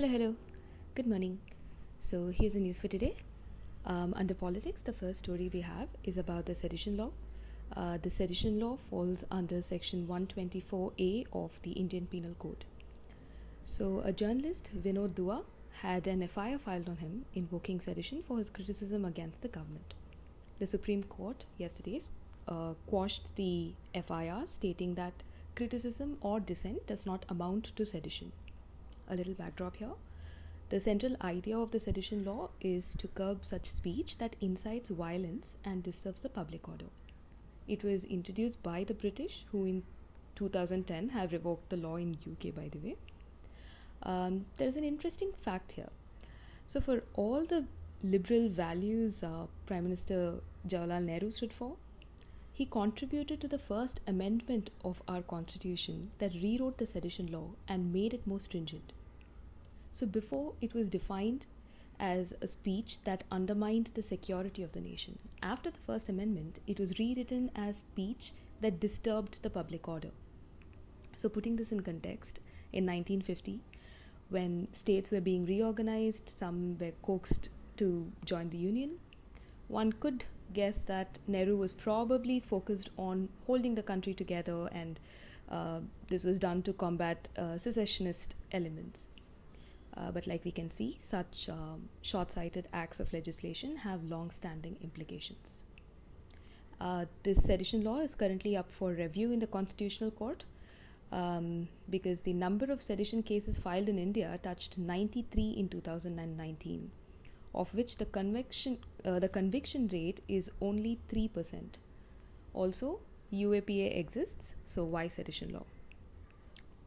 Hello, hello. Good morning. So, here's the news for today. Um, under politics, the first story we have is about the sedition law. Uh, the sedition law falls under section 124A of the Indian Penal Code. So, a journalist, Vinod Dua, had an FIR filed on him invoking sedition for his criticism against the government. The Supreme Court yesterday uh, quashed the FIR, stating that criticism or dissent does not amount to sedition. A little backdrop here. The central idea of the sedition law is to curb such speech that incites violence and disturbs the public order. It was introduced by the British, who in 2010 have revoked the law in UK, by the way. Um, there's an interesting fact here. So, for all the liberal values uh, Prime Minister Jawaharlal Nehru stood for, he contributed to the first amendment of our constitution that rewrote the sedition law and made it more stringent. So, before it was defined as a speech that undermined the security of the nation. After the First Amendment, it was rewritten as speech that disturbed the public order. So, putting this in context, in 1950, when states were being reorganized, some were coaxed to join the Union, one could guess that Nehru was probably focused on holding the country together, and uh, this was done to combat uh, secessionist elements. Uh, but like we can see, such um, short-sighted acts of legislation have long-standing implications. Uh, this sedition law is currently up for review in the Constitutional Court um, because the number of sedition cases filed in India touched 93 in 2019, of which the conviction uh, the conviction rate is only 3%. Also, UAPA exists, so why sedition law?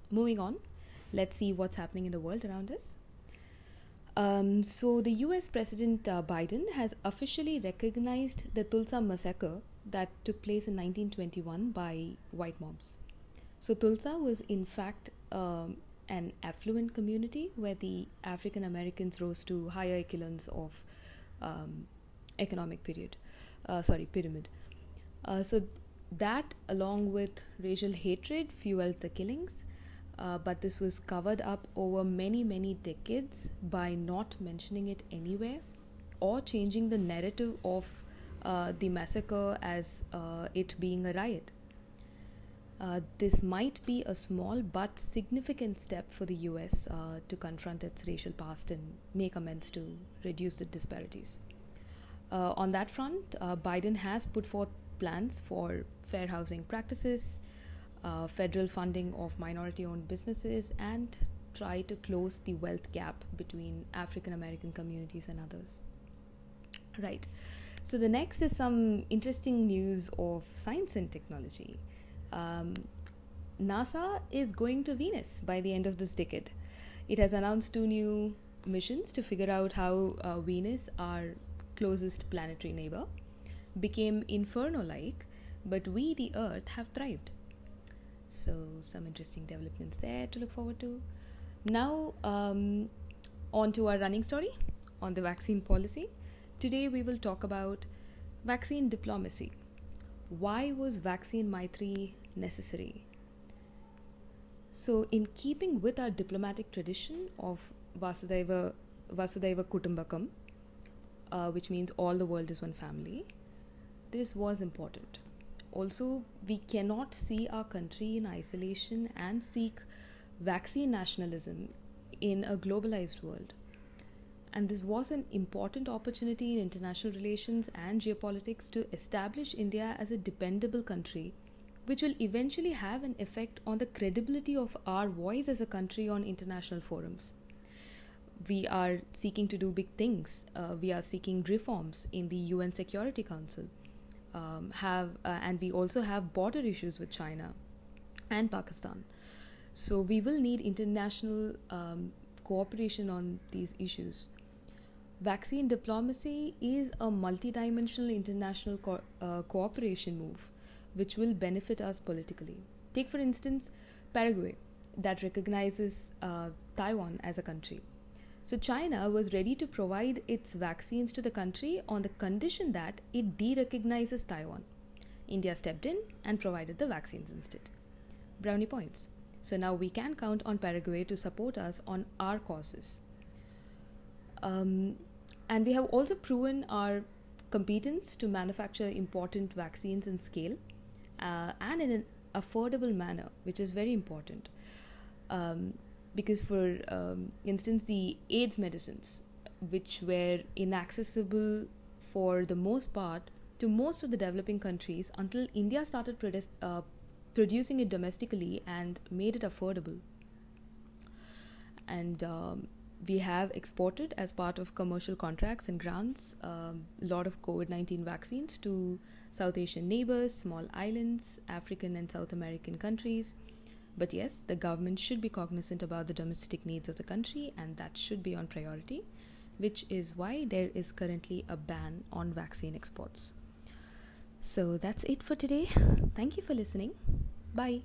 Moving on, let's see what's happening in the world around us. Um, so, the US President uh, Biden has officially recognized the Tulsa massacre that took place in 1921 by white mobs. So, Tulsa was in fact um, an affluent community where the African Americans rose to higher echelons of um, economic period, uh, sorry, pyramid. Uh, so, that along with racial hatred fueled the killings uh, but this was covered up over many, many decades by not mentioning it anywhere or changing the narrative of uh, the massacre as uh, it being a riot. Uh, this might be a small but significant step for the US uh, to confront its racial past and make amends to reduce the disparities. Uh, on that front, Biden has put forth plans for fair housing practices, uh, federal funding of minority owned businesses and try to close the wealth gap between African American communities and others. Right. So, the next is some interesting news of science and technology. Um, NASA is going to Venus by the end of this decade. It has announced two new missions to figure out how uh, Venus, our closest planetary neighbor, became inferno like, but we, the Earth, have thrived so some interesting developments there to look forward to. Now um, on to our running story on the vaccine policy. Today we will talk about vaccine diplomacy. Why was vaccine maitri necessary? So in keeping with our diplomatic tradition of vasudhaiva vasudhaiva kutumbakam uh, which means all the world is one family this was important also we cannot see our country in isolation and seek vaccine nationalism in a globalized world. And this was an important opportunity in international relations and geopolitics to establish India as a dependable country, which will eventually have an effect on the credibility of our voice as a country on international forums. We are seeking to do big things. Uh, we are seeking reforms in the UN Security Council um, have, uh, and we also have border issues with China and Pakistan. So we will need international um, cooperation on these issues. Vaccine diplomacy is a multidimensional international co- uh, cooperation move which will benefit us politically. Take, for instance, Paraguay, that recognizes uh, Taiwan as a country. So China was ready to provide its vaccines to the country on the condition that it de-recognizes Taiwan. India stepped in and provided the vaccines instead. Brownie points. So now we can count on Paraguay to support us on our causes. Um, and we have also proven our competence to manufacture important vaccines in scale uh, and in an affordable manner, which is very important. Um, because, for um, instance, the AIDS medicines, which were inaccessible for the most part to most of the developing countries until India started produ- uh, producing it domestically and made it affordable. And um, we have exported as part of commercial contracts and grants a um, lot of COVID 19 vaccines to South Asian neighbors, small islands, African and South American countries. But yes, the government should be cognizant about the domestic needs of the country and that should be on priority, which is why there is currently a ban on vaccine exports. So that's it for today. Thank you for listening. Bye.